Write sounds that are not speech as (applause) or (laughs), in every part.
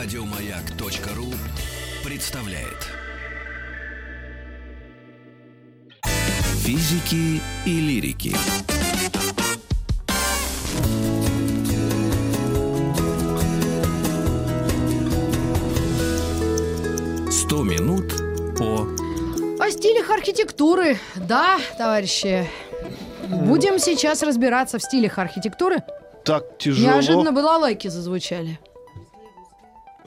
Радиомаяк.ру представляет Физики и лирики. Сто минут по О стилях архитектуры. Да, товарищи. Будем сейчас разбираться в стилях архитектуры. Так тяжело. Неожиданно балалайки зазвучали.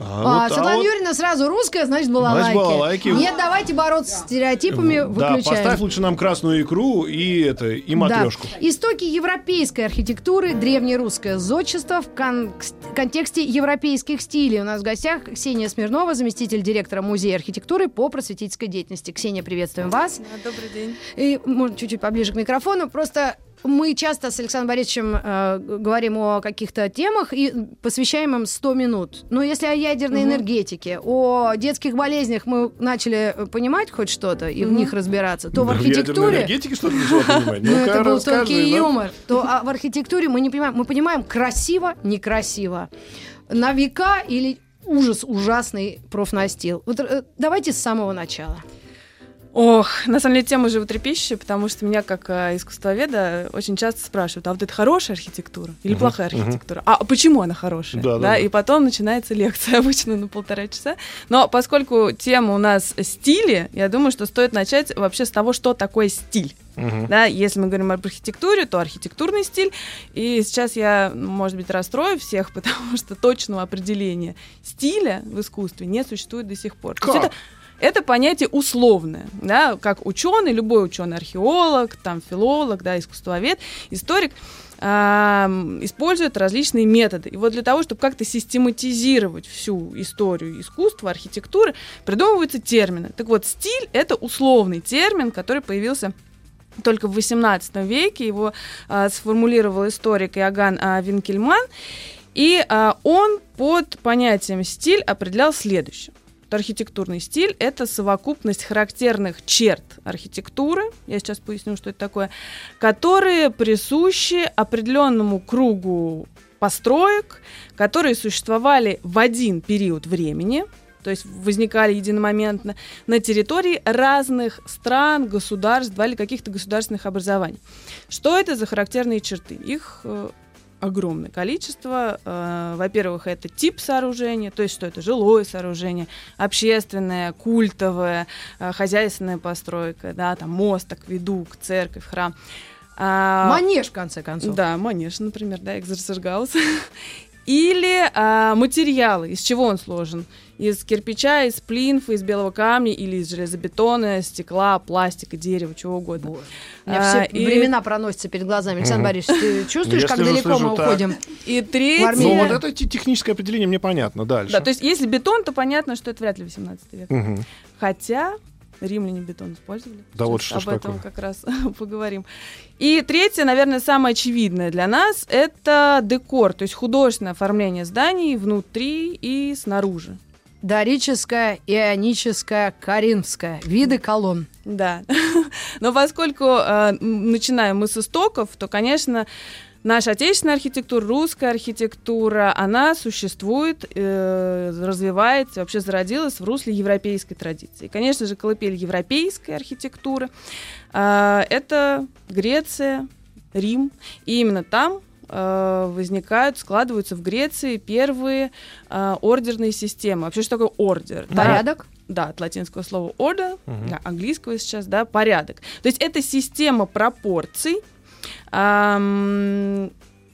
А, А, вот, а Светлана вот- Юрьевна сразу русская, значит балалайки. балалайки. Нет, давайте бороться с стереотипами, Да, выключаем. поставь лучше нам красную икру и это и матрешку. Да. Истоки европейской архитектуры, древнерусское зодчество в кон- контексте европейских стилей. У нас в гостях Ксения Смирнова, заместитель директора Музея архитектуры по просветительской деятельности. Ксения, приветствуем вас. Добрый день. И, может, чуть-чуть поближе к микрофону. Просто мы часто с Александром Борисовичем э, говорим о каких-то темах и посвящаем им 100 минут. Но если о ядерной энергетике, о детских болезнях мы начали э, понимать хоть что-то и в них разбираться, то в Да, ядерной архитектуре... энергетике что-то начала понимать. Ну, (laughs) Ну-ка, это был тонкий юмор. То а в архитектуре мы не понимаем. Мы понимаем красиво, некрасиво. На века или ужас ужасный профнастил. Вот э, давайте с самого начала. Ох, на самом деле тема животрепещущая, потому что меня как э, искусствоведа очень часто спрашивают, а вот это хорошая архитектура или Мгм, плохая архитектура? А почему она хорошая? Да, да, да. И потом начинается лекция (laughs) обычно на полтора часа. Но поскольку тема у нас стили, я думаю, что стоит начать вообще с того, что такое стиль. Мгм. Да, если мы говорим об архитектуре, то архитектурный стиль. И сейчас я, может быть, расстрою всех, (laughs) потому что точного определения стиля в искусстве не существует до сих пор. То есть Как? это, это понятие условное, да, как ученый, любой ученый, археолог, там, филолог, да, искусствовед, историк, используют различные методы. И вот для того, чтобы как-то систематизировать всю историю искусства, архитектуры, придумываются термины. Так вот, стиль — это условный термин, который появился только в XVIII веке. Его а, сформулировал историк Иоганн а, Винкельман. И а, он под понятием стиль определял следующее. Вот Архитектурный стиль — это совокупность характерных черт архитектуры, я сейчас поясню, что это такое, которые присущи определенному кругу построек, которые существовали в один период времени, то есть возникали единомоментно на территории разных стран, государств да, или каких-то государственных образований. Что это за характерные черты? Их э, огромное количество. Э, во-первых, это тип сооружения, то есть что это жилое сооружение, общественное, культовое, э, хозяйственная постройка, да, там мост, акведук, церковь, храм. А, Манеж, в конце концов. да, манеж, например, да, экзерсергаус. Или а, материалы, из чего он сложен? Из кирпича, из плинфа, из белого камня или из железобетона, стекла, пластика, дерева, чего угодно. Боже. У меня А, все и- времена проносятся перед глазами. Александр. Борисович, ты чувствуешь, Я как далеко мы так. уходим? И третье... Ну, вот это те- техническое определение мне понятно. Дальше. Да, то есть если бетон, то понятно, что это вряд ли 18 век. Хотя римляне бетон использовали. Да вот что Об этом такое. как раз (laughs) поговорим. И третье, наверное, самое очевидное для нас, это декор, то есть художественное оформление зданий внутри и снаружи. Дорическая, ионическая, коринфская. Виды колонн. Да. (laughs) Но поскольку э, начинаем мы с истоков, то, конечно, наша отечественная архитектура, русская архитектура, она существует, э, развивается, вообще зародилась в русле европейской традиции. И, конечно же, колыбель европейской архитектуры э, это Греция, Рим. И именно там э, возникают, складываются в Греции первые э, ордерные системы. Вообще, что такое ордер? Порядок. да, от латинского слова order, Мгм. да, английского сейчас, да, порядок. То есть это система пропорций,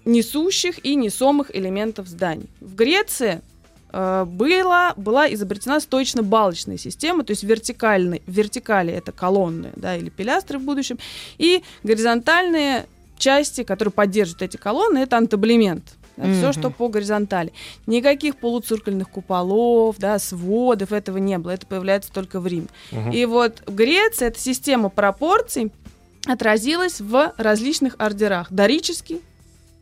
несущих и несомых элементов зданий. В Греции э, была, была изобретена стоечно-балочная система, то есть вертикальные, вертикали это колонны да, или пилястры в будущем, и горизонтальные части, которые поддерживают эти колонны, это антаблемент. Все, Мгм. что по горизонтали. Никаких полуциркульных куполов, да, сводов, этого не было. Это появляется только в Риме. Мгм. И вот в Греции эта система пропорций отразилась в различных ордерах. Дорический,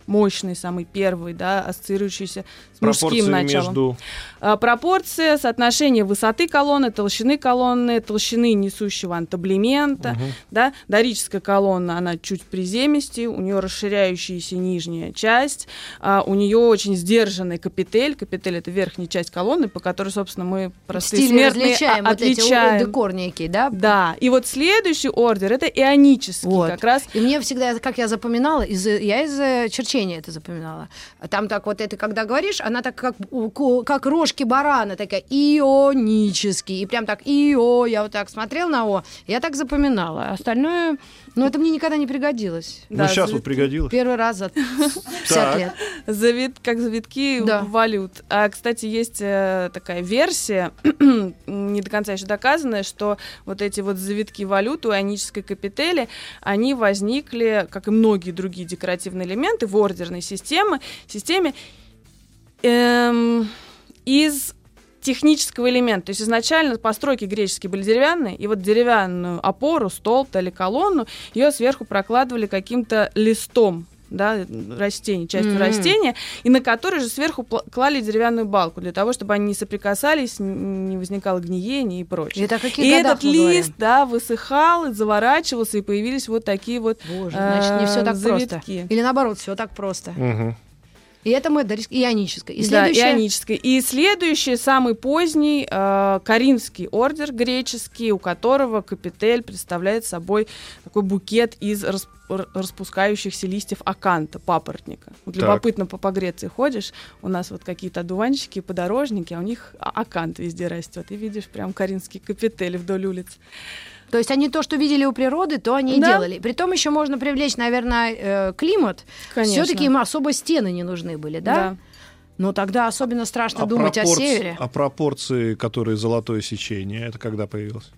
мощный, самый первый, да, ассоциирующийся с Пропорции мужским началом. между... А, пропорция, соотношение высоты колонны, толщины колонны, толщины несущего антаблемента, Мгм. да, дорическая колонна, она чуть приземистее, у нее расширяющаяся нижняя часть, а, у нее очень сдержанный капитель, капитель это верхняя часть колонны, по которой, собственно, мы простые Стили смертные различаем а- вот эти отличаем. некий, да? Да, и вот следующий ордер это ионический, Вот. как раз И мне всегда, как я запоминала, из, я из э, черчения это запоминала. Там так вот это, когда говоришь, она так как, как рожки барана, такая ионический. И прям так ио, я вот так смотрела на о, я так запоминала. Остальное, ну это мне никогда не пригодилось. Ну, Да, сейчас за- вот пригодилось. Первый раз за 50 Так. лет. Завит, как завитки Да. валют. А, кстати, есть э, такая версия, (clears throat) не до конца еще доказанная, что вот эти вот завитки валют у ионической капители, они возникли, как и многие другие декоративные элементы в ордерной системе, системе эм, из технического элемента. То есть изначально постройки греческие были деревянные, и вот деревянную опору, столб или колонну, ее сверху прокладывали каким-то листом да, растений, частью Мгм. растения, и на который же сверху клали деревянную балку, для того, чтобы они не соприкасались, не возникало гниения и прочее. Это И этот лист, говорим? да, высыхал, заворачивался, и появились вот такие вот Боже, значит, не все так э, просто. завитки. Или наоборот, все так просто. Мгм. И это мы дорис- ионическое. И Да, следующее... ионической. И следующий, самый поздний, э, Каринский ордер греческий, у которого капитель представляет собой такой букет из рас- р- распускающихся листьев аканта, папоротника. Вот Так. любопытно, по, по Греции ходишь, у нас вот какие-то одуванчики, подорожники, а у них а- акант везде растет. И видишь прям каринский капитель вдоль улиц. То есть они то, что видели у природы, то они и Да. делали. Притом еще можно привлечь, наверное, э, климат. Конечно. Все-таки им особо стены не нужны были, да? Но тогда особенно страшно А, думать о пропорц- севере. а пропорции, которые золотое сечение, это когда появилось?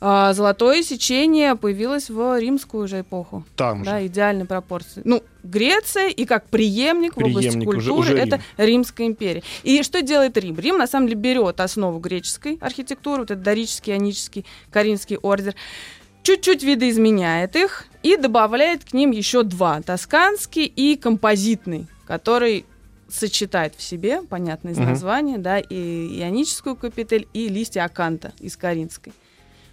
А, золотое сечение появилось в римскую уже эпоху. Там Да, же. идеальной пропорции. Ну, Греция и как преемник, в области Преемник, уже- культуры уже это Рим. Римская империя. И что делает Рим? Рим на самом деле берет основу греческой архитектуры, вот этот дорический, ионический, каринский ордер, чуть-чуть видоизменяет их и добавляет к ним еще два: тосканский и композитный, который сочетает в себе, понятно из названия, да, и ионическую капитель, и листья аканта из каринской.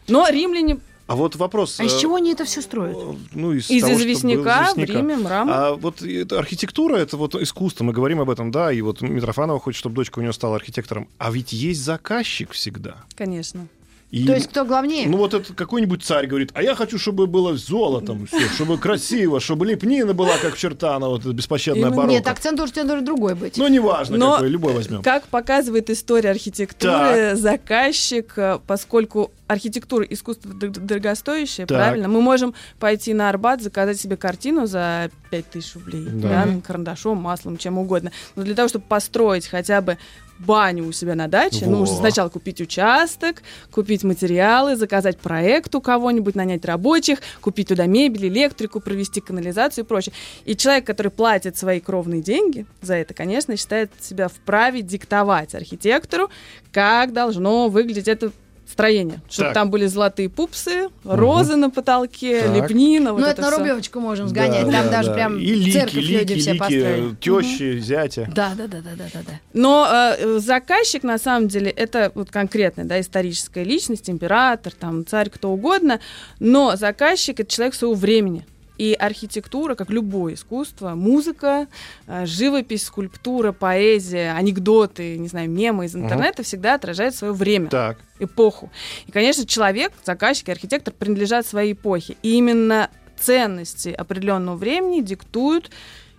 Но римляне А вот вопрос. А из э, чего они это все строят? Ну, из, из того, что было известняка в известняка. Риме мрамор. А вот это архитектура, это вот искусство, мы говорим об этом, да, и вот Митрофанова хочет, чтобы дочка у нее стала архитектором. А ведь есть заказчик всегда. Конечно. И, То есть кто главнее? ну вот это какой-нибудь царь говорит, а я хочу, чтобы было золотом, всё, чтобы красиво, чтобы лепнина была, как чертана, вот эта беспощадная Именно. барокко. Нет, акцент должен должен другой быть. Ну, неважно, Но какой, любой возьмем. Как показывает история архитектуры, заказчик, э, поскольку архитектура искусство дорогостоящее, Так. правильно, мы можем пойти на Арбат, заказать себе картину за 5000 рублей, Да. да, карандашом, маслом, чем угодно. Но для того, чтобы построить хотя бы баню у себя на даче, Во. нужно сначала купить участок, купить материалы, заказать проект у кого-нибудь, нанять рабочих, купить туда мебель, электрику, провести канализацию и прочее. И человек, который платит свои кровные деньги за это, конечно, считает себя вправе диктовать архитектору, как должно выглядеть это строение. Чтобы Так. там были золотые пупсы, розы на потолке, Так. лепнина. вот ну, это, на всё. Рублевочку можем сгонять. Да, там да, даже да. прям и лики, церковь лики, люди все лики, построили. тещи, зятя. Да, да, да, да, да, да, да. Но э, заказчик, на самом деле, это вот конкретная, да, историческая личность, император, там, царь, кто угодно, но заказчик — это человек своего времени. И архитектура, как любое искусство, музыка, э, живопись, скульптура, поэзия, анекдоты, не знаю, мемы из интернета всегда отражают свое время Так. эпоху. И, конечно, человек, заказчик и архитектор принадлежат своей эпохе. И именно ценности определенного времени диктуют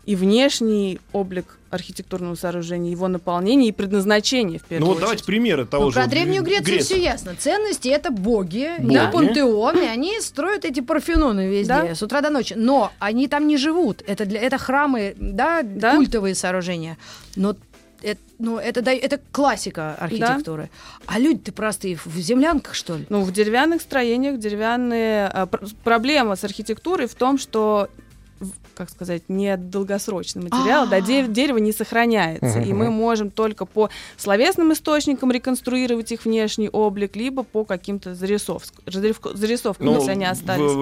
и внешний облик архитектурного сооружения, его наполнение и предназначение, в Ну первую вот очередь. давайте примеры того Ну, же. про Древнюю Грецию Греции. все ясно. Ценности это боги, Боги. да, пантеон, и они строят эти парфеноны везде Да. с утра до ночи. Но они там не живут. Это, для, это храмы, да, Да. культовые сооружения. Но это, ну, это, да- это классика архитектуры. А люди-то простые в землянках, что ли? Ну, в деревянных строениях, деревянные... а, пр- проблема с архитектурой в том, что как сказать, не долгосрочный материал, да, де- дерево не сохраняется, и мы можем только по словесным источникам реконструировать их внешний облик, либо по каким-то зарисовк- зарисовк- зарисовкам, Ну, если они остались.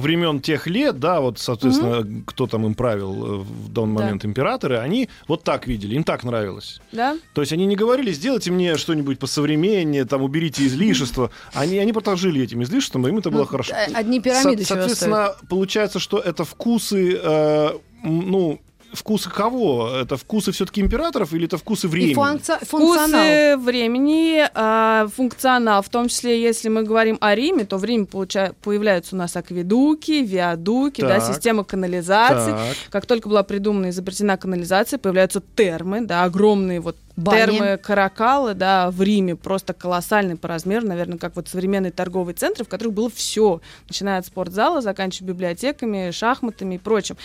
времен тех лет, да, вот, соответственно, кто там им правил э, в данный Да. момент императоры, они вот так видели, им так нравилось. Да? То есть они не говорили, сделайте мне что-нибудь посовременнее, там, уберите излишества. (laughs) Они, они просто жили этим излишеством, им это было хорошо. э, Одни пирамиды Соответственно, получается, что это вкусы, э, ну, вкусы кого? Это вкусы все-таки императоров или это вкусы времени? И функци- функционал. Вкусы времени, а, функционал, в том числе, если мы говорим о Риме, то в Риме получа- появляются у нас акведуки, виадуки, да, Так. система канализации. Так. Как только была придумана и изобретена канализация, появляются термы, да, огромные вот Бани. термы Каракалы, да, в Риме просто колоссальный по размеру, наверное, как вот современные торговые центры, в которых было все, начиная от спортзала, заканчивая библиотеками, шахматами и прочим.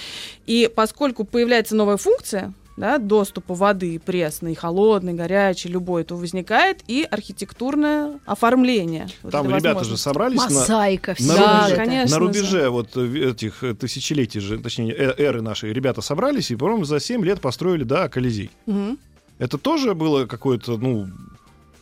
И поскольку появляется новая функция, да, доступа воды пресной, холодной, горячей, любой, то возникает и архитектурное оформление. вот Там ребята же собрались на, Мозаика, все на Да, рубеже, конечно, на рубеже вот э, этих э, тысячелетий же, точнее, э- эры нашей, ребята собрались и, по-моему, за 7 лет построили, да, Колизей. Мгм. Это тоже было какое-то, ну,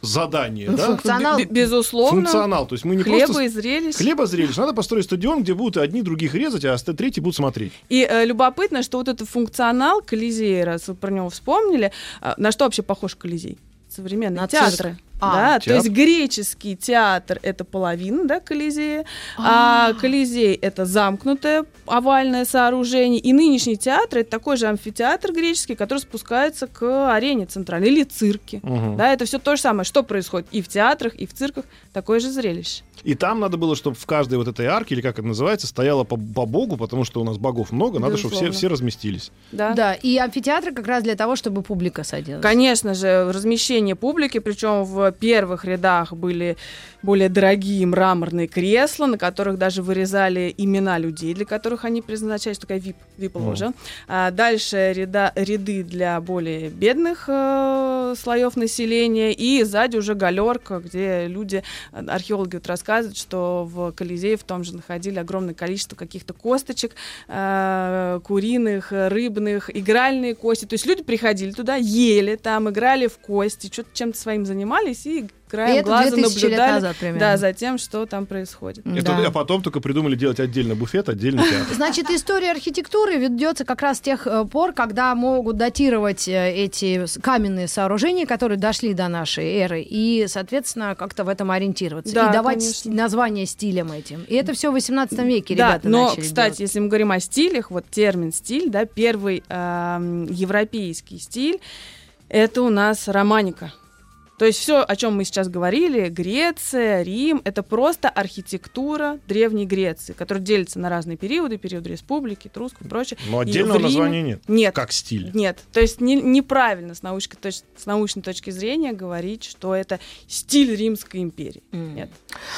задание, Ну, да? функционал. Безусловно. Функционал. То есть мы не Хлеба просто... и зрелищ. Хлеба зрелищ. Надо построить стадион, где будут одни других резать, а третьи будут смотреть. И э, любопытно, что вот этот функционал Колизея, раз вы про него вспомнили, а, на что вообще похож Колизей? Современные На цирк. А, да, то театр. есть греческий театр это половина, да, Колизея, а, А. Колизей это замкнутое овальное сооружение, и нынешний театр это такой же амфитеатр греческий, который спускается к арене центральной или цирке. Мгм. Да, это все то же самое, что происходит и в театрах, и в цирках, такое же зрелище. И там надо было, чтобы в каждой вот этой арке, или как это называется, стояло по, по богу, потому что у нас богов много, надо, чтобы все, Безусловно. все разместились. Да. Да, и амфитеатр как раз для того, чтобы публика садилась. Конечно же, размещение публики, причем в первых рядах были более дорогие мраморные кресла, на которых даже вырезали имена людей, для которых они предназначались, такая вип, вип-ложа. А дальше ряда, ряды для более бедных э, слоев населения, и сзади уже галерка, где люди, археологи вот рассказывают, что в Колизее в том же находили огромное количество каких-то косточек, э, куриных, рыбных, игральные кости. То есть люди приходили туда, ели там, играли в кости, что-то чем-то своим занимались и И краем глаза 2000 лет наблюдали назад примерно. да, за тем, что там происходит. Это- да. а потом только придумали делать отдельно буфет, отдельно театр. Значит, история архитектуры ведется как раз с тех э, пор, когда могут датировать э, эти каменные сооружения, которые дошли до нашей эры, и, соответственно, как-то в этом ориентироваться. Да, и давать конечно. название стилям этим. И это все в 18 веке Да, ребята но, начали кстати, делать. если мы говорим о стилях, вот термин стиль, да, первый эм, европейский стиль, это у нас романика. То есть все, о чем мы сейчас говорили, Греция, Рим, это просто архитектура Древней Греции, которая делится на разные периоды, период республики, Труску и прочее. Но отдельного Риме- названия нет. Нет. Как стиль. Нет, то есть не- неправильно с, научной точ- с научной точки зрения говорить, что это стиль Римской империи. М. Нет.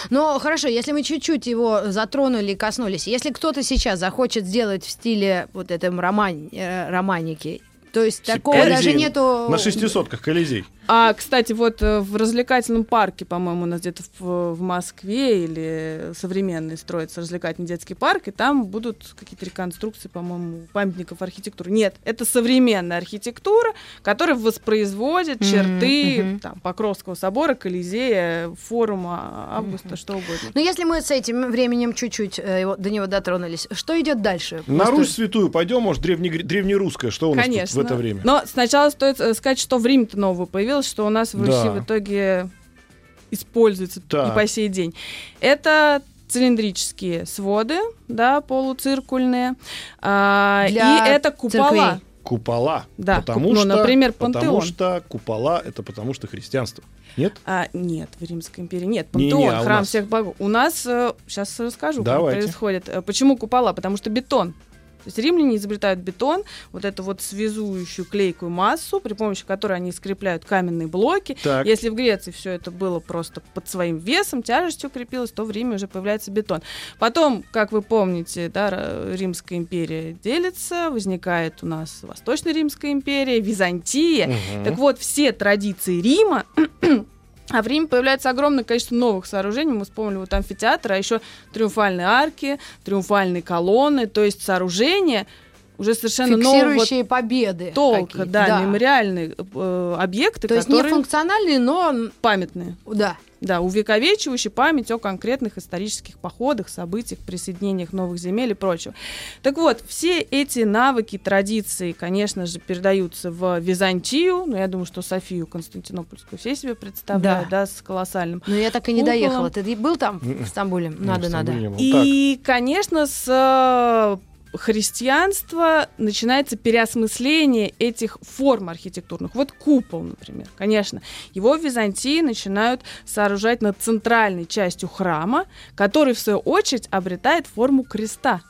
Ну, хорошо, если мы чуть-чуть его затронули и коснулись, если кто-то сейчас захочет сделать в стиле вот этом роман, э, романики, то есть такого Колизей даже нету... На шестисотках Колизей. А, кстати, вот э, в развлекательном парке, по-моему, у нас где-то в, в Москве или современный строится развлекательный детский парк, и там будут какие-то реконструкции, по-моему, памятников архитектуры. Нет, это современная архитектура, которая воспроизводит Мгм, черты мгм. там, Покровского собора, Колизея, форума Августа, что угодно. Ну, если мы с этим временем чуть-чуть э, его- до него дотронулись, что идет дальше? На Просто- Русь святую пойдем, может, древне- древнерусская. Что у нас тут Конечно. в это время? Но сначала стоит э, сказать, что в Риме-то нового появилось, что у нас в Руси Да. в итоге используется Так. и по сей день. Это цилиндрические своды, да, полуциркульные, а, Для и это купола. церквей. Купола. Да, потому ну, что, например, Потому пантеон. что купола это потому что христианство. Нет? А, нет, в Римской империи нет. Пантеон, а у храм нас? всех богов. У нас, сейчас расскажу, Давайте. как происходит. Э, Почему купола? Потому что бетон. То есть римляне изобретают бетон, вот эту вот связующую клейкую массу, при помощи которой они скрепляют каменные блоки. Так. Если в Греции все это было просто под своим весом, тяжестью крепилось, то в Риме уже появляется бетон. Потом, как вы помните, да, Римская империя делится, возникает у нас Восточная Римская империя, Византия. Мгм. Так вот, все традиции Рима А в Риме появляется огромное количество новых сооружений. Мы вспомнили вот амфитеатр, а еще триумфальные арки, триумфальные колонны, то есть сооружения уже совершенно нового Фиксирующие победы. толка, какие-то, да, мемориальные э, объекты, То есть не которые функциональные, но памятные. да. Да, увековечивающий память о конкретных исторических походах, событиях, присоединениях новых земель и прочего. Так вот, все эти навыки, традиции, конечно же, передаются в Византию, но я думаю, что Софию Константинопольскую все себе представляют, да, с колоссальным. Но я так и не Куполом. доехала. Ты был там в Стамбуле? Ну, Надо, в надо. Стамбуле. Так. И, конечно, с э, христианства начинается переосмысление этих форм архитектурных. Вот купол, например, конечно. Его в Византии начинают сооружать над центральной частью храма, который, в свою очередь, обретает форму креста.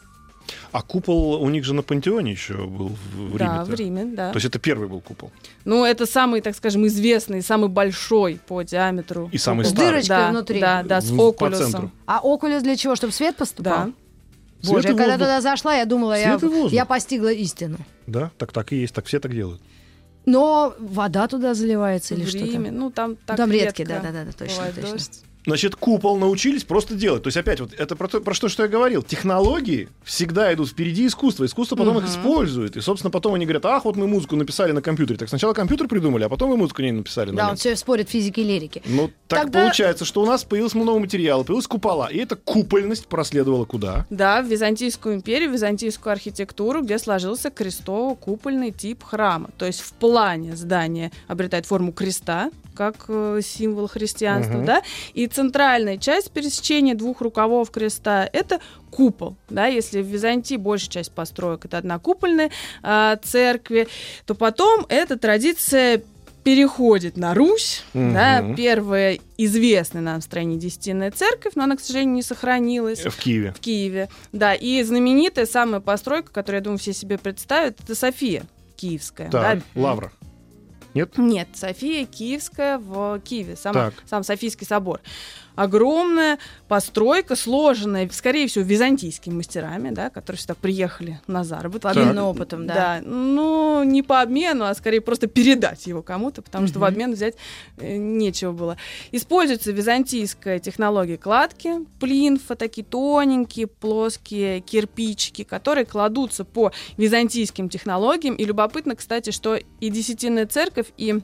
А купол у них же на Пантеоне еще был в да, Риме. в Риме, да. То есть это первый был купол. Ну, это самый, так скажем, известный, самый большой по диаметру. И самый С старый. дырочкой да, внутри. Да, да, с В- по окулюсом. А окулюс для чего? Чтобы свет поступал? Да. Боже, Свет я когда туда зашла, я думала, я, я постигла истину. Да, так так и есть, так все так делают. Но вода туда заливается или в что Риме. там? Ну, там так Там редко редкий, да-да-да, точно, бывает точно. дождь. Значит, купол научились просто делать. То есть, опять, вот это про, то, про что, что я говорил. Технологии всегда идут впереди искусства. Искусство потом их использует. И, собственно, потом они говорят, ах, вот мы музыку написали на компьютере. Так сначала компьютер придумали, а потом мы музыку не написали. на Да, нем. он все спорит физики и лирики. Ну, так Тогда- получается, что у нас появился много материала, появилась купола. И эта купольность проследовала куда? Да, в Византийскую империю, в византийскую архитектуру, где сложился крестово-купольный тип храма. То есть в плане здание обретает форму креста, как э, символ христианства, Мгм. да, и центральная часть пересечения двух рукавов креста — это купол, да, если в Византии большая часть построек это однокупольные а, церкви, то потом эта традиция переходит на Русь, да, Мгм. первая известная нам в стране десятинная церковь, но она, к сожалению, не сохранилась В Киеве. в Киеве. Да, и знаменитая самая постройка, которую, я думаю, все себе представят, это София Киевская. Так, да. Лавра. Нет? Нет, София Киевская в Киеве, сам, Так. сам Софийский собор. Огромная постройка, сложенная, скорее всего, византийскими мастерами, да, которые сюда приехали на заработки. По обмену опытом, да. Да, ну, не по обмену, а скорее просто передать его кому-то, потому что в обмен взять э, нечего было. Используется византийская технология кладки, плинфа, такие тоненькие, плоские кирпичики, которые кладутся по византийским технологиям. И любопытно, кстати, что и Десятинная церковь, и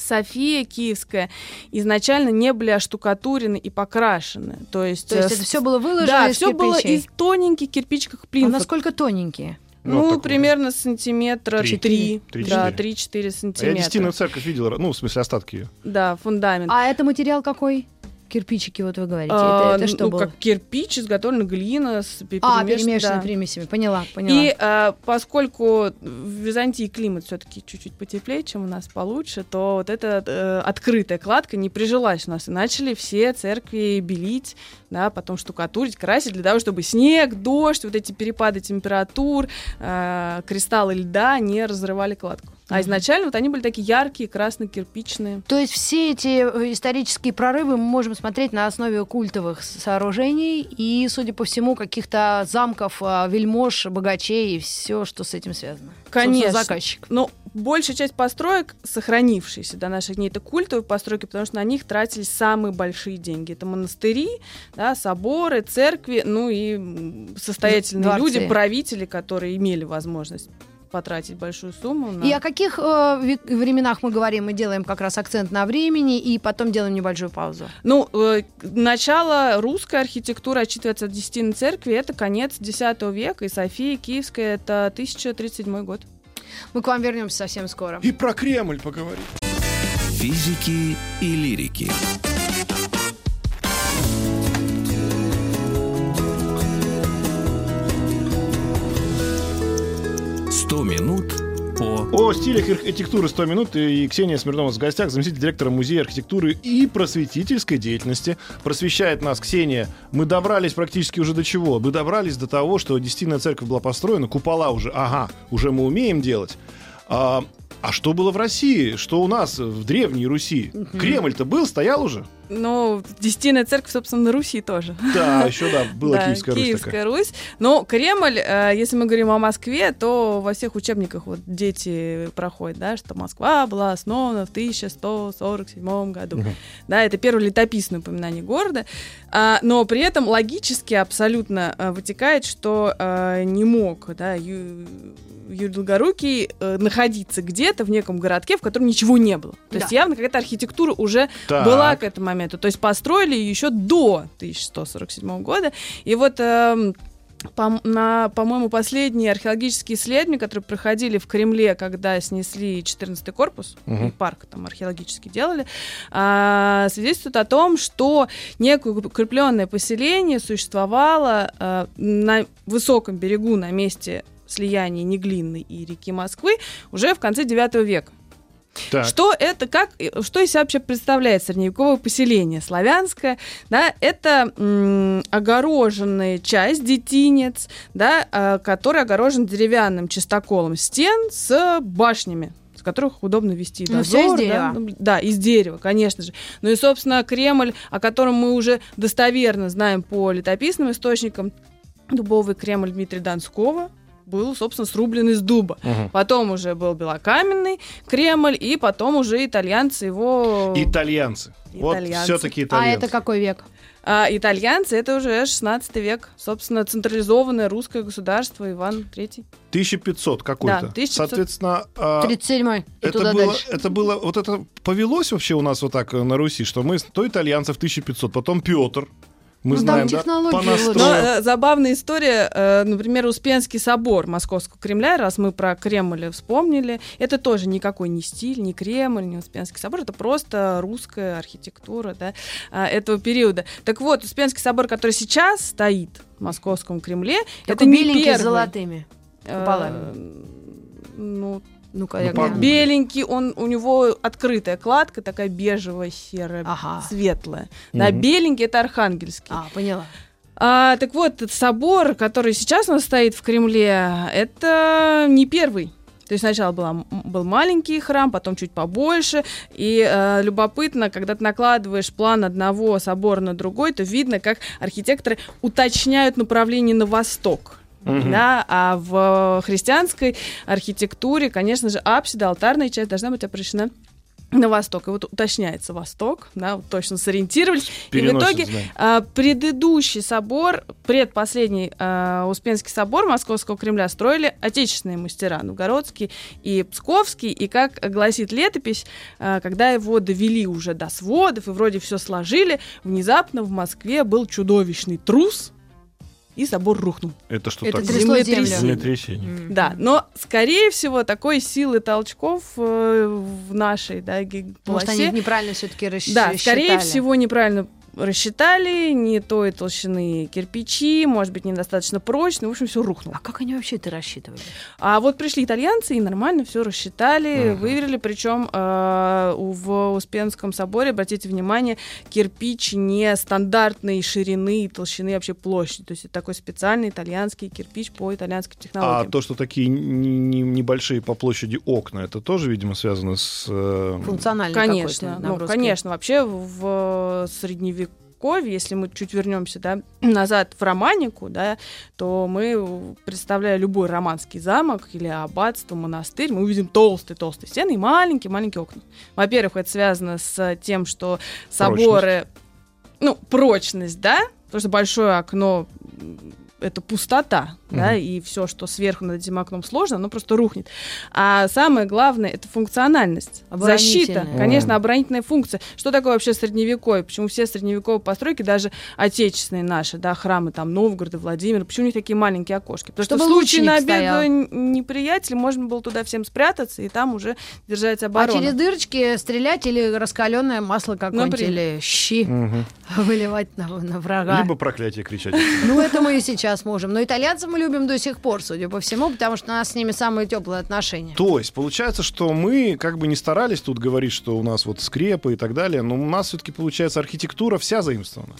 София Киевская изначально не были оштукатурены и покрашены. То есть, То есть э, это все было выложено да, из все было из тоненьких кирпичиков А плинфа. насколько тоненькие? Ну, Ну, такого. примерно сантиметра Три. 3. Три, Да, четыре. 3-4 А я сантиметра. десятинную церковь видел, ну, в смысле, остатки ее. Да, фундамент. А это материал какой? Кирпичики, вот вы говорите. А, это, это что ну, было? как кирпич, изготовлена глина с пе- А, перемешанными да. примесями. Поняла, поняла. И а, поскольку в Византии климат все-таки чуть-чуть потеплее, чем у нас получше, то вот эта э, открытая кладка не прижилась у нас. И начали все церкви белить, да, потом штукатурить, красить для того, чтобы снег, дождь, вот эти перепады температур, э, кристаллы льда не разрывали кладку. А изначально вот они были такие яркие, красно-кирпичные. То есть все эти э, исторические прорывы мы можем смотреть на основе культовых сооружений и, судя по всему, каких-то замков, а, вельмож, богачей и все, что с этим связано. Конечно. Собственно, заказчик. Но большая часть построек, сохранившиеся до наших дней, это культовые постройки, потому что на них тратились самые большие деньги. Это монастыри, да, соборы, церкви, ну и состоятельные Дворцы. люди, правители, которые имели возможность потратить большую сумму. на- И о каких э, временах мы говорим? Мы делаем как раз акцент на времени и потом делаем небольшую паузу. Ну, э, начало русской архитектуры отчитывается от Десятинной церкви, это конец X века, и София Киевская, это 1037 год. Мы к вам вернемся совсем скоро. И про Кремль поговорим. Физики и лирики. Сто минут по... О стилях архитектуры 100 минут и Ксения Смирнова в гостях, заместитель директора Музея архитектуры и просветительской деятельности. Просвещает нас Ксения. Мы добрались практически уже до чего? Мы добрались до того, что Десятинная церковь была построена, купола уже, ага, уже мы умеем делать. А, а что было в России? Что у нас в Древней Руси? Кремль-то был, стоял уже? Ну, Десятинная церковь, собственно, на Руси тоже. Да, (laughs) еще да, была Да, Киевская Русь Киевская такая. Русь. Но Кремль, э, если мы говорим о Москве, то во всех учебниках вот дети проходят, да, что Москва была основана в 1147 году. Мгм. Да, это первое летописное упоминание города. А, но при этом логически абсолютно э, вытекает, что э, не мог, да, Юрий Долгорукий э, находиться где-то в неком городке, в котором ничего не было. То есть Да. явно какая-то архитектура уже Так. была к этому моменту. То есть построили ее еще до 1147 года. И вот эм, по, на, по-моему, последние археологические исследования, которые проходили в Кремле, когда снесли 14-й корпус, Мгм. и парк там археологически делали, а, свидетельствуют о том, что некое укрепленное поселение существовало а, на высоком берегу на месте слияния Неглинной и реки Москвы уже в конце IX века. Так. Что это, как, э, что из себя вообще представляет средневековое поселение славянское? Да, это м, огороженная часть, детинец, да, а, который огорожен деревянным чистоколом стен с башнями с которых удобно вести Ну, дозор. всё из да, дерева. ну, Да, из дерева, конечно же. Ну и, собственно, Кремль, о котором мы уже достоверно знаем по летописным источникам, дубовый Кремль Дмитрия Донского, был, собственно, срублен из дуба. Мгм. Потом уже был белокаменный Кремль, и потом уже итальянцы его... Итальянцы. Вот Итальянцы. все-таки А итальянцы. это какой век? А итальянцы это уже 16 век. Собственно, централизованное русское государство Иван III. 1500 какой-то. Да, 1500. Соответственно, а, 37-й. И это было, дальше. это было, вот это повелось вообще у нас вот так на Руси, что мы, то итальянцев 1500, потом Петр, мы Ну, там знаем, да, технологии понастроил. лучше. Но э, забавная история, э, например, Успенский собор Московского Кремля, раз мы про Кремль вспомнили, это тоже никакой не стиль, не Кремль, не Успенский собор, это просто русская архитектура да, а, этого периода. Так вот, Успенский собор, который сейчас стоит в Московском Кремле, это Такой не беленький первый. с золотыми. Э, куполами. Ну, Ну-ка, Ну, я по- гляну. беленький, он, у него открытая кладка, такая бежевая, серая, Ага. светлая. Да, Мгм. беленький это Архангельский. А, поняла. А, так вот, этот собор, который сейчас у нас стоит в Кремле, это не первый. То есть сначала была, был маленький храм, потом чуть побольше. И э, любопытно, когда ты накладываешь план одного собора на другой, то видно, как архитекторы уточняют направление на восток. Мгм. Да, а в христианской архитектуре, конечно же, апсида, алтарная часть должна быть обращена на восток. И вот уточняется восток, да, вот точно сориентировались. И в итоге да. а, предыдущий собор, предпоследний а, Успенский собор Московского Кремля строили отечественные мастера, Новгородский и Псковский. И как гласит летопись, а, когда его довели уже до сводов и вроде все сложили, внезапно в Москве был чудовищный трус, и собор рухнул. Это что Это такое? Землетрясение. Землетрясение. М. Да, но, скорее всего, такой силы толчков э, в нашей да, ге- Может, полосе они неправильно все-таки рассчитали. Да, скорее всего, неправильно рассчитали, не той толщины кирпичи, может быть, недостаточно прочно, в общем, все рухнуло. А как они вообще это рассчитывали? А вот пришли итальянцы и нормально все рассчитали, Мгм. выверили, причем э, в Успенском соборе, обратите внимание, кирпич не стандартной ширины и толщины вообще площади, то есть это такой специальный итальянский кирпич по итальянской А технологии. то, что такие не- не- небольшие по площади окна, это тоже, видимо, связано с... э, Функциональный Конечно, ну, конечно. Вообще в средневековье, если мы чуть вернемся да, назад в романику, да, то мы, представляя любой романский замок или аббатство, монастырь, мы увидим толстые-толстые стены и маленькие-маленькие окна. Во-первых, это связано с тем, что соборы... Ну, прочность, да, потому что большое окно это пустота, да, Мгм. и все, что сверху над этим окном сложно, оно просто рухнет. А самое главное это функциональность, защита, конечно, оборонительная функция. Что такое вообще средневековье? Почему все средневековые постройки, даже отечественные наши, да, храмы там Новгорода, Владимира, почему у них такие маленькие окошки? Потому Чтобы что в случае набега неприятеля можно было туда всем спрятаться и там уже держать А оборону. через дырочки стрелять или раскаленное масло какое-нибудь, Например. или щи мгм. (laughs) выливать на, на врага. Либо проклятие кричать. Ну, это мы и сейчас можем. Но итальянцев мы любим до сих пор, судя по всему, потому что у нас с ними самые теплые отношения. То есть, получается, что мы как бы не старались тут говорить, что у нас вот скрепы и так далее, но у нас все-таки, получается, архитектура вся заимствована.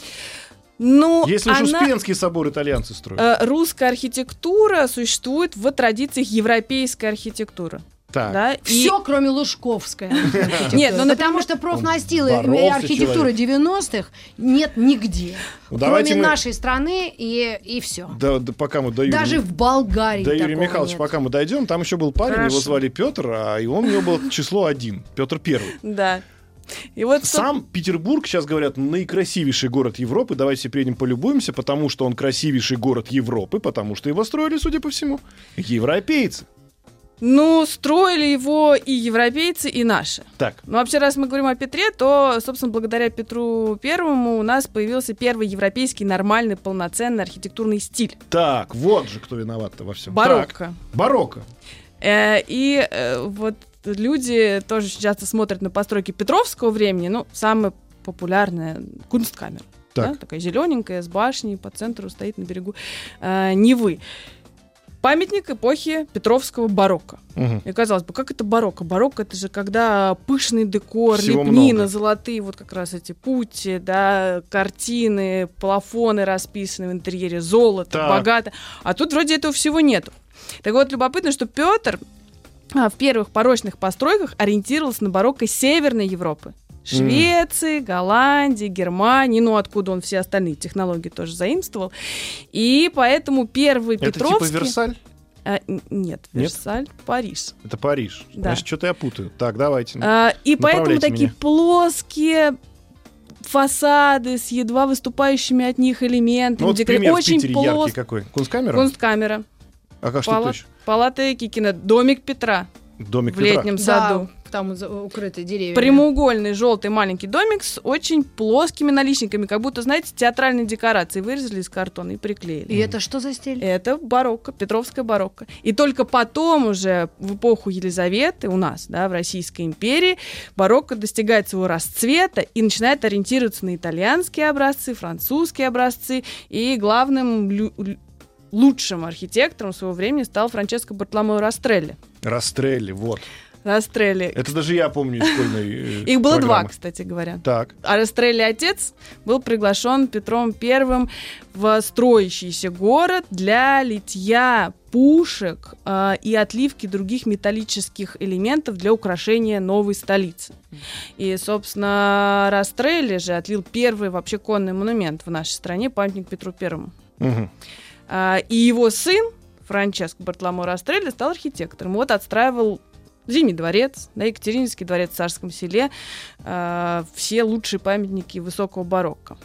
Ну, Если уж она- Успенский собор итальянцы строят. Э, русская архитектура существует в традициях европейской архитектуры. Так. Да, и- Все, кроме Лужковской. (laughs) Нет, ну, потому что профнастилы и боролся архитектуры 90-х нет нигде. Ну, Кроме нашей страны и, и все. Да, да пока мы до Юрия, Даже в Болгарии до Юрия Михайловича, пока мы дойдем, там еще был парень, его звали Петр, а и он у него был число один, Петр Первый. Да. И вот Сам Петербург, сейчас говорят, наикрасивейший город Европы. Давайте перед ним полюбуемся, потому что он красивейший город Европы, потому что его строили, судя по всему, европейцы. Ну, строили его и европейцы, и наши. Так, Ну, вообще, раз мы говорим о Петре, то, собственно, благодаря Петру Первому у нас появился первый европейский нормальный полноценный архитектурный стиль. так, вот же кто виноват-то во всем. Барокко. барокко. Э, и э, вот люди тоже часто смотрят на постройки Петровского времени. Ну, самая популярная Кунсткамера. Так. да, такая зелененькая, с башней, по центру стоит на берегу э, Невы. Памятник эпохи Петровского барокко. Мгм. И казалось бы, как это барокко? Барокко это же когда пышный декор, Всего лепнина, много. золотые вот как раз эти пути, да, картины, плафоны расписаны в интерьере, золото, Так. богато. А тут вроде этого всего нету. Так вот, любопытно, что Петр в первых порочных постройках ориентировался на барокко Северной Европы. Швеции, Голландии, Германии, ну откуда он все остальные технологии тоже заимствовал. И поэтому первый Это Петровский... типа Версаль? А, нет, Нет? Версаль, Париж. Это Париж. Да. Значит, что-то я путаю. Так, давайте. А, и поэтому такие меня. плоские фасады с едва выступающими от них элементами. ну, вот декор- пример в Очень Питере яркий плоско. какой. Кунсткамера? Кунсткамера. А как что Пала- точно? Палата Кикина. Домик Петра Домик в Петра. летнем Да, саду. Там укрытые деревья. Прямоугольный желтый маленький домик с очень плоскими наличниками, как будто, знаете, театральные декорации вырезали из картона и приклеили. И это что за стиль? Это барокко, Петровская барокко. И только потом уже в эпоху Елизаветы у нас, да, в Российской империи, барокко достигает своего расцвета и начинает ориентироваться на итальянские образцы, французские образцы. И главным лучшим архитектором своего времени стал Франческо Бартоломео Растрелли. Растрелли, вот. Растрелли. Это даже я помню из школьной э, Их было два, кстати говоря. Так. А Растрелли отец был приглашен Петром Первым в строящийся город для литья пушек а, и отливки других металлических элементов для украшения новой столицы. И, собственно, Растрелли же отлил первый вообще конный монумент в нашей стране, памятник Петру Первому. Мгм. А, и его сын, Франческо Бартоломо Растрелли, стал архитектором. Вот отстраивал Зимний дворец, да, Екатерининский дворец в Царском селе, а, все лучшие памятники высокого барокко.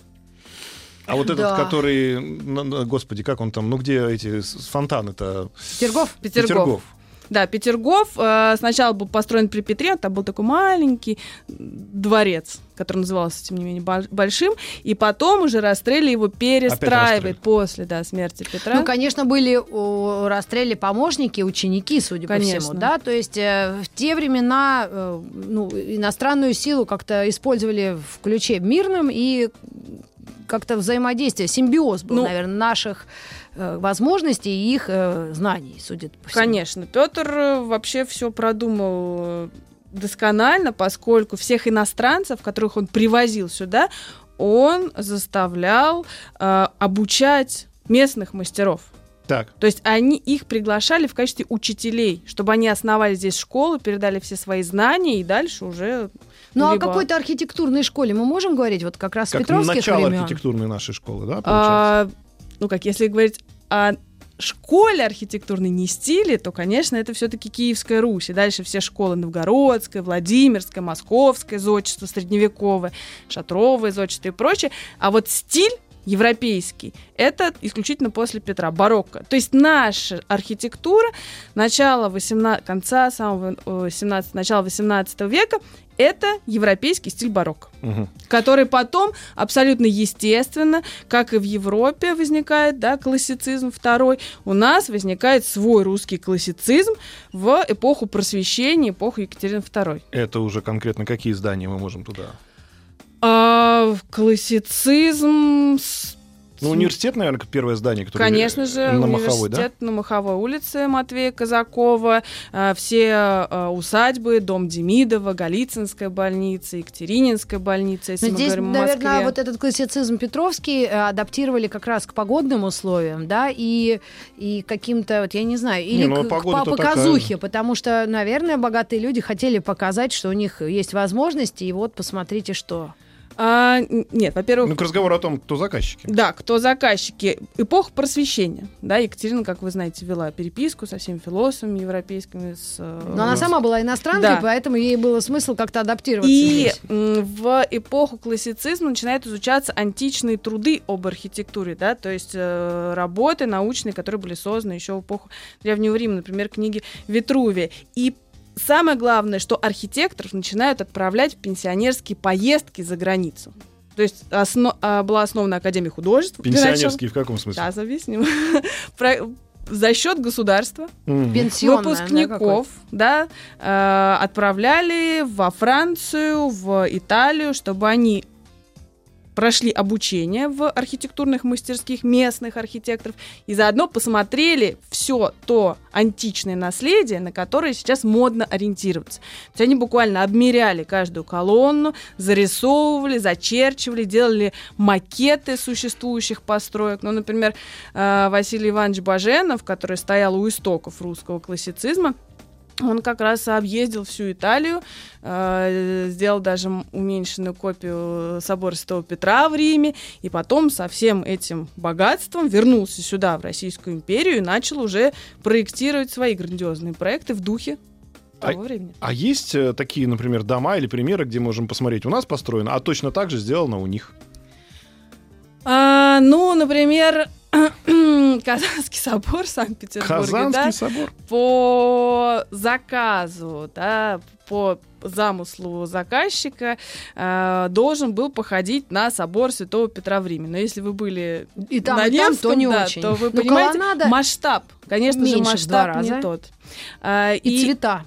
А вот этот, Да. который, господи, как он там, ну где эти фонтаны-то? Петергоф? Петергоф. Да, Петергоф э, сначала был построен при Петре, там был такой маленький дворец, который назывался, тем не менее, бол- большим, и потом уже Растрелли его перестраивает после да, смерти Петра. Ну, конечно, были у Растрелли помощники, ученики, судя по Конечно. всему, да, то есть э, в те времена э, ну, иностранную силу как-то использовали в ключе мирном и как-то взаимодействие, симбиоз был, Ну, наверное, наших возможностей и их э, знаний, судя по всему. Конечно, Петр э, вообще все продумал э, досконально, поскольку всех иностранцев, которых он привозил сюда, он заставлял э, обучать местных мастеров. Так. То есть они их приглашали в качестве учителей, чтобы они основали здесь школу, передали все свои знания и дальше уже. Ну, о либо- какой-то архитектурной школе мы можем говорить, вот как раз Как петровских начало времен? архитектурной нашей школы, да, получается? А, ну как, если говорить о школе архитектурной не стиле, то, конечно, это все-таки Киевская Русь. И дальше все школы Новгородская, Владимирская, Московское зодчество средневековое, шатровое зодчество и прочее. А вот стиль европейский, это исключительно после Петра, барокко. То есть наша архитектура начала 18, конца самого э, 17, начала 18 века, это европейский стиль барокко Мгм. который потом абсолютно естественно, как и в Европе возникает, да, классицизм второй, у нас возникает свой русский классицизм в эпоху просвещения, эпоху Екатерины II. Это уже конкретно какие здания мы можем туда? А, классицизм Ну, университет, наверное, как первое здание, которое Конечно же, на Маховой, да? университет на Маховой улице Матвея Казакова, э, все э, усадьбы, дом Демидова, Голицынская больница, Екатерининская больница, если Но мы здесь, говорим о наверное, Москве. вот этот классицизм Петровский э, адаптировали как раз к погодным условиям, да, и, и каким-то, вот я не знаю, или Не, ну, к, к погода-то по- такая. показухе, потому что, наверное, богатые люди хотели показать, что у них есть возможности, и вот посмотрите, что. А, нет, во-первых, Ну, к разговору о том, кто заказчики. Да, кто заказчики. Эпоха просвещения. Да, Екатерина, как вы знаете, вела переписку со всеми философами европейскими. С, э, Но она сама была иностранкой, Да. поэтому ей было смысл как-то адаптироваться И здесь. в эпоху классицизма начинают изучаться античные труды об архитектуре, да, то есть э, работы научные, которые были созданы еще в эпоху Древнего Рима, например, книги Витрувия. И самое главное, что архитекторов начинают отправлять в пенсионерские поездки за границу. То есть осно- а, была основана Академия художеств. Пенсионерские в каком смысле? Сейчас объясню. (laughs) Про- За счет государства да, выпускников, да, э, отправляли во Францию, в Италию, чтобы они прошли обучение в архитектурных мастерских местных архитекторов и заодно посмотрели все то античное наследие, на которое сейчас модно ориентироваться. То есть они буквально обмеряли каждую колонну, зарисовывали, зачерчивали, делали макеты существующих построек. Ну, например, э, Василий Иванович Баженов, который стоял у истоков русского классицизма, он как раз объездил всю Италию, э, сделал даже уменьшенную копию собора Святого Петра в Риме, и потом со всем этим богатством вернулся сюда, в Российскую империю, и начал уже проектировать свои грандиозные проекты в духе того времени. А есть э, такие, например, дома или примеры, где можем посмотреть, у нас построено, а точно так же сделано у них? А, ну, например, (clears throat) Казанский собор в Санкт-Петербурге, да, Казанский собор. по заказу, да, по замыслу заказчика э, должен был походить на собор Святого Петра в Риме. Но если вы были И там, на и там, то не да, очень. то вы Ну, понимаете, колоннада масштаб, конечно же, меньше в два масштаб не раза. тот. А, и, цвета.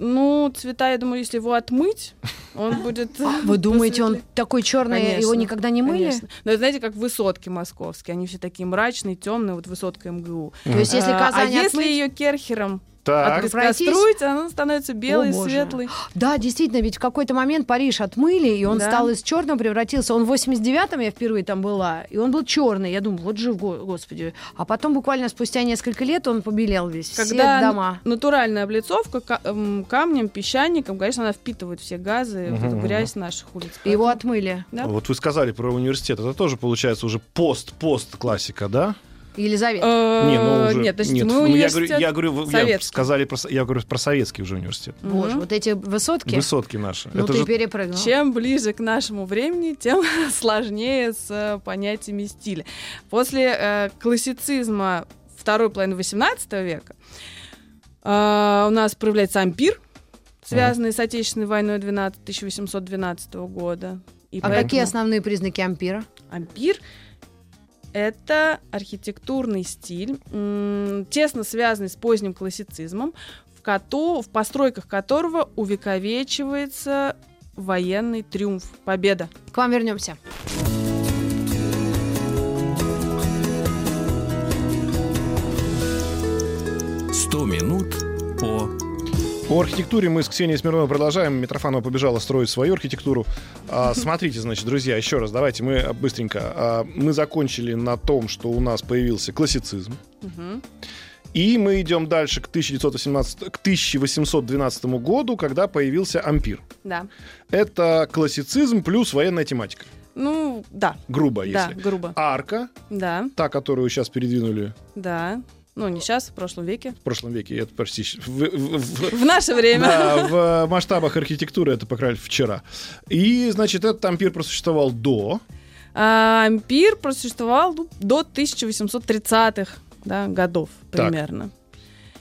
Ну, цвета, я думаю, если его отмыть, он будет... Вы думаете, он такой черный, его никогда не мыли? Конечно. Но это, знаете, как высотки московские, они все такие мрачные, темные, вот высотка МГУ. То есть, если А, Казань а если ее керхером Так, пройтись? откаструить, она становится белый, О, боже. светлый. Да, действительно, ведь в какой-то момент Париж отмыли, и он Да. стал из черного, превратился. Он в 89-м, я впервые там была, и он был черный. Я думала, вот жив, го- господи. А потом буквально спустя несколько лет он побелел весь. все Когда дома. натуральная облицовка камнем, песчаником, конечно, она впитывает все газы, вот эту Мгм, грязь наших улиц. И его Поэтому- отмыли. Да. вот вы сказали про университет, это тоже получается уже пост-пост классика, да? Елизавета. Э, Не, ну уже- Нет, значит, нет, мы ну, я говорю, университет я говорю, я сказали про, я говорю про советский уже университет. Боже, вот эти высотки. Высотки наши. Ну, это ты же перепрыгнул. Чем ближе к нашему времени, тем (laughs) сложнее с э, понятиями стиля. После э, классицизма второй половины XVIII века э, у нас проявляется ампир, связанный с Отечественной войной 12, 1812 года. И А поэтому какие основные признаки ампира? ампир это архитектурный стиль, тесно связанный с поздним классицизмом, в, кото- в постройках которого увековечивается военный триумф, победа. К вам вернемся. «100 минут по По архитектуре мы с Ксенией Смирновой продолжаем. Митрофанова побежала строить свою архитектуру. А, смотрите, значит, друзья, еще раз, давайте мы быстренько. А, мы закончили на том, что у нас появился классицизм. И мы идем дальше к, 1918, к 1812 году, когда появился ампир. Да. Это классицизм плюс военная тематика. Ну, да, Грубо, да, если. грубо. Арка, Да, та, которую сейчас передвинули да. Ну, не сейчас, в прошлом веке. в прошлом веке, это почти в- в- в- В наше время. Да, в масштабах архитектуры это, по крайней мере, вчера. И, значит, этот ампир просуществовал до. А, ампир просуществовал ну, до 1830-х да, годов Так. примерно.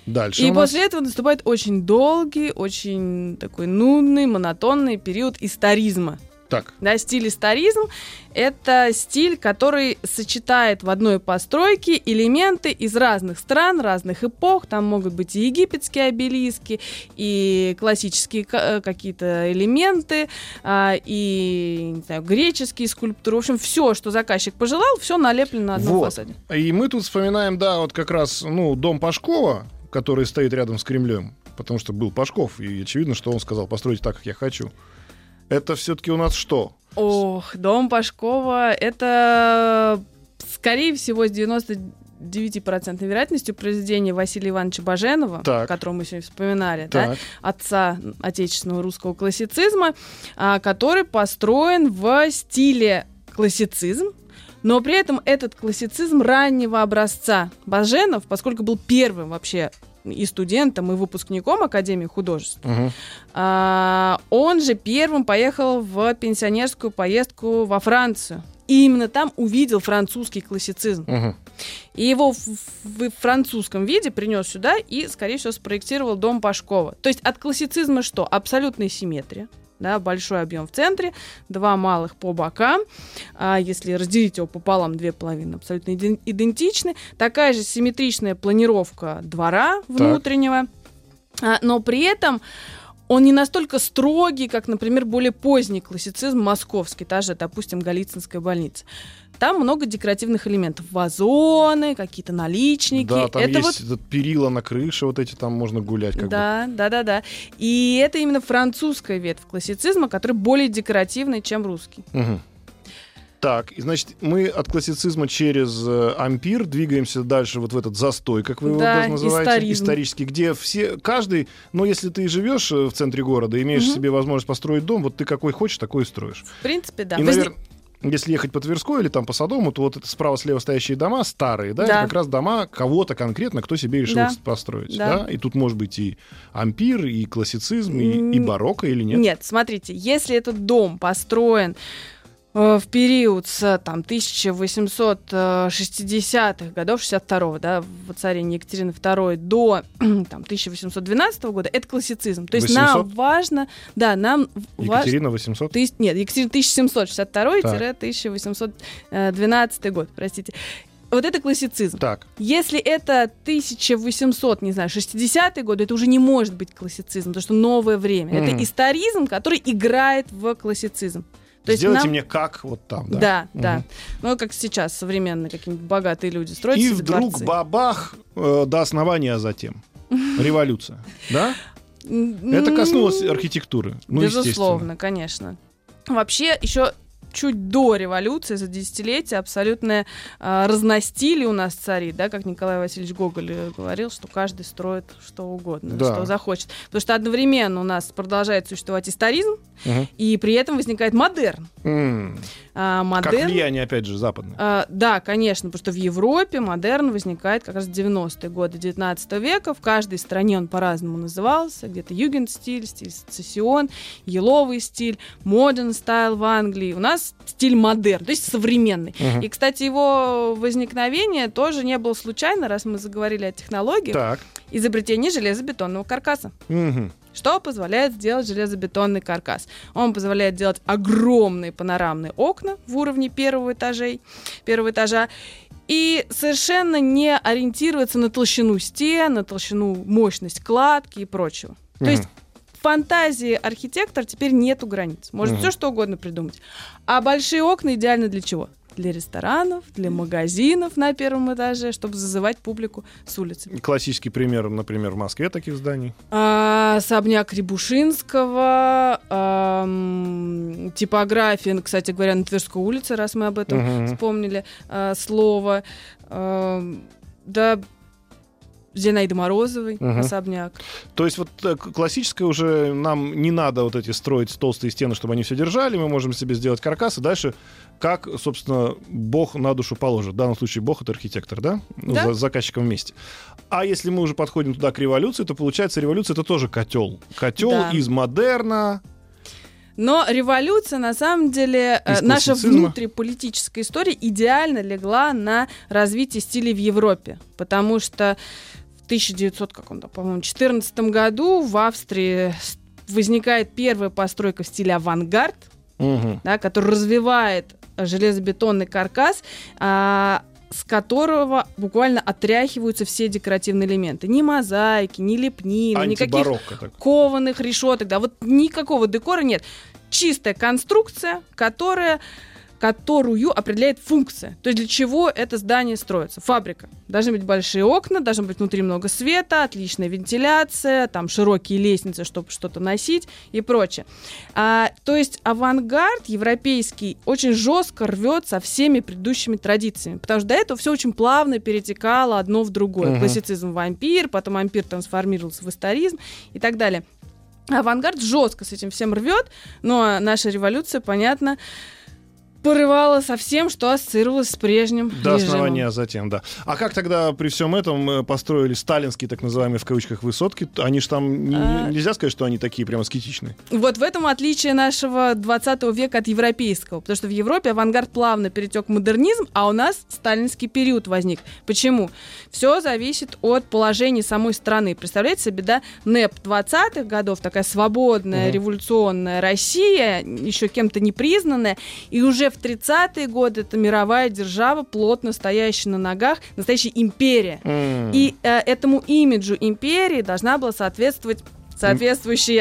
Дальше И нас- после этого наступает очень долгий, очень такой нудный, монотонный период историзма. Так. Да, стиль историзм — это стиль, который сочетает в одной постройке элементы из разных стран, разных эпох. Там могут быть и египетские обелиски, и классические э, какие-то элементы, а, и не знаю, греческие скульптуры. В общем, все, что заказчик пожелал, все налеплено на одном Вот. фасаде. И мы тут вспоминаем, да, вот как раз, ну, дом Пашкова, который стоит рядом с Кремлем, потому что был Пашков, и очевидно, что он сказал, постройте так, как я хочу. Это все-таки у нас что? Ох, дом Пашкова — это, скорее всего, с 99% вероятностью произведение Василия Ивановича Баженова, Так. которого мы сегодня вспоминали, да, отца отечественного русского классицизма, а, который построен в стиле классицизм, но при этом этот классицизм раннего образца. Баженов, поскольку был первым вообще и студентом, и выпускником Академии художеств, Мгм. а, он же первым поехал в пенсионерскую поездку во Францию. И именно там увидел французский классицизм. Мгм. И его в, в французском виде принес сюда и, скорее всего, спроектировал дом Пашкова. То есть от классицизма что? Абсолютная симметрия. Да, большой объем в центре, два малых по бокам. А если разделить его пополам, две половины абсолютно иден- идентичны. Такая же симметричная планировка двора внутреннего. А, но при этом он не настолько строгий, как, например, более поздний классицизм московский, та же, допустим, Голицынская больница. Там много декоративных элементов. Вазоны, какие-то наличники. Да, там это есть этот перила на крыше, вот эти там можно гулять. Как бы. да, да, да, да. И это именно французская ветвь классицизма, который более декоративный, чем русский. Мгм. Так, и значит, мы от классицизма через э, ампир двигаемся дальше вот в этот застой, как вы его Да, даже называете, историзм. исторический, где все, каждый, ну, если ты живешь э, в центре города, имеешь Мгм. себе возможность построить дом, вот ты какой хочешь, такой и строишь. В принципе, да. и, Возник- наверное, если ехать по Тверской или там по Садому, то вот это справа-слева стоящие дома старые, да, Да. это как раз дома кого-то конкретно, кто себе решил Да. построить, Да. да. И тут может быть и ампир, и классицизм, и, и барокко или нет? Нет, смотрите, если этот дом построен в период с там 1860-х годов, 62-го, да, воцарения Екатерины II до (clears throat) там 1812 года, это классицизм. То есть нам 800? важно, да, нам. Екатерина 800? Тыс- Нет, Екатерина 1762-1812 год, простите. Вот это классицизм. Так, Если это 1800, не знаю, 60-е годы, это уже не может быть классицизм, потому что новое время. Мгм. Это историзм, который играет в классицизм. То есть сделайте нам- мне как вот там, да? Да, да. Мгм. Ну, как сейчас современные какие-нибудь богатые люди строят И вдруг дворцы. бабах э, до основания, а затем (laughs) революция, да? Это коснулось архитектуры, ну, Безусловно, конечно. Вообще, еще чуть до революции, за десятилетия, абсолютное а, разностили у нас царит, да, как Николай Васильевич Гоголь э, говорил, что каждый строит что угодно, Да. что захочет. Потому что одновременно у нас продолжает существовать историзм, Мгм. и при этом возникает модерн. М, А, Как модерн влияние, опять же, западное. а, да, конечно, потому что в Европе модерн возникает как раз в 90-е годы 19 века. В каждой стране он по-разному назывался. Где-то югент-стиль, стиль сецессион, еловый стиль, модерн стайл в Англии. У нас стиль модерн, то есть современный. Мгм. И, кстати, его возникновение тоже не было случайно, раз мы заговорили о технологиях. Так. Изобретение железобетонного каркаса. Мгм. Что позволяет сделать железобетонный каркас? Он позволяет делать огромные панорамные окна в уровне первого, этажей, первого этажа и совершенно не ориентироваться на толщину стен, на толщину, мощность кладки и прочего. То Мгм. есть фантазии архитектора теперь нету границ. Может Мгм. все что угодно придумать. А большие окна идеальны для чего? Для ресторанов, для магазинов на первом этаже, чтобы зазывать публику с улицы. Классический пример, например, в Москве таких зданий. А, особняк Рябушинского, ам, типография, ну, кстати говоря, на Тверской улице, раз мы об этом Мгм. вспомнили а, слово. Ам, да, Зинаиды Морозовой Мгм. особняк. То есть вот э, классическое уже нам не надо вот эти строить толстые стены, чтобы они все держали, мы можем себе сделать каркас, и дальше как, собственно, Бог на душу положит. В данном случае Бог — это архитектор, да? Ну, Да. за- с заказчиком вместе. А если мы уже подходим туда к революции, то получается революция — это тоже котел. Котел Да. из модерна, Но революция, на самом деле, э, Из наша внутриполитическая история идеально легла на развитие стилей в Европе. Потому что 1900, как он там, по-моему, 14 году в Австрии возникает первая постройка в стиле авангард. Мгм. да, который развивает железобетонный каркас, а, с которого буквально отряхиваются все декоративные элементы. Ни мозаики, ни лепнины, никаких кованых решеток, да, вот никакого декора нет. Чистая конструкция, которая которую определяет функция. То есть для чего это здание строится? Фабрика. Должны быть большие окна, должно быть внутри много света, отличная вентиляция, там широкие лестницы, чтобы что-то носить и прочее. А, то есть авангард европейский очень жестко рвет со всеми предыдущими традициями, потому что до этого все очень плавно перетекало одно в другое. Мгм. Классицизм вампир, потом ампир трансформировался в историзм и так далее. Авангард жестко с этим всем рвет, но наша революция, понятно, порывала со всем, что ассоциировалось с прежним До режимом. основания, а затем, да. А как тогда при всем этом э, построили сталинские, так называемые в кавычках, высотки? Они же там, А. нельзя сказать, что они такие прям аскетичные. Вот в этом отличие нашего 20 века от европейского. Потому что в Европе авангард плавно перетек в модернизм, а у нас сталинский период возник. Почему? Все зависит от положения самой страны. Представляете себе, да, НЭП 20-х годов, такая свободная, Мгм. революционная Россия, еще кем-то не признанная, и уже в 30-е годы это мировая держава, плотно стоящая на ногах, настоящая империя. М. И э, этому имиджу империи должна была соответствовать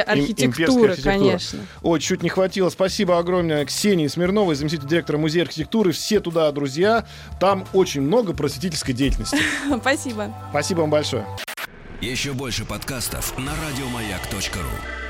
архитектура, архитектура. конечно. Ой, чуть не хватило. Спасибо огромное Ксении Смирновой, заместитель директора Музея архитектуры. Все туда, друзья. Там очень много просветительской деятельности. (laughs) Спасибо. Спасибо вам большое. Еще больше подкастов на радиомаяк.ру.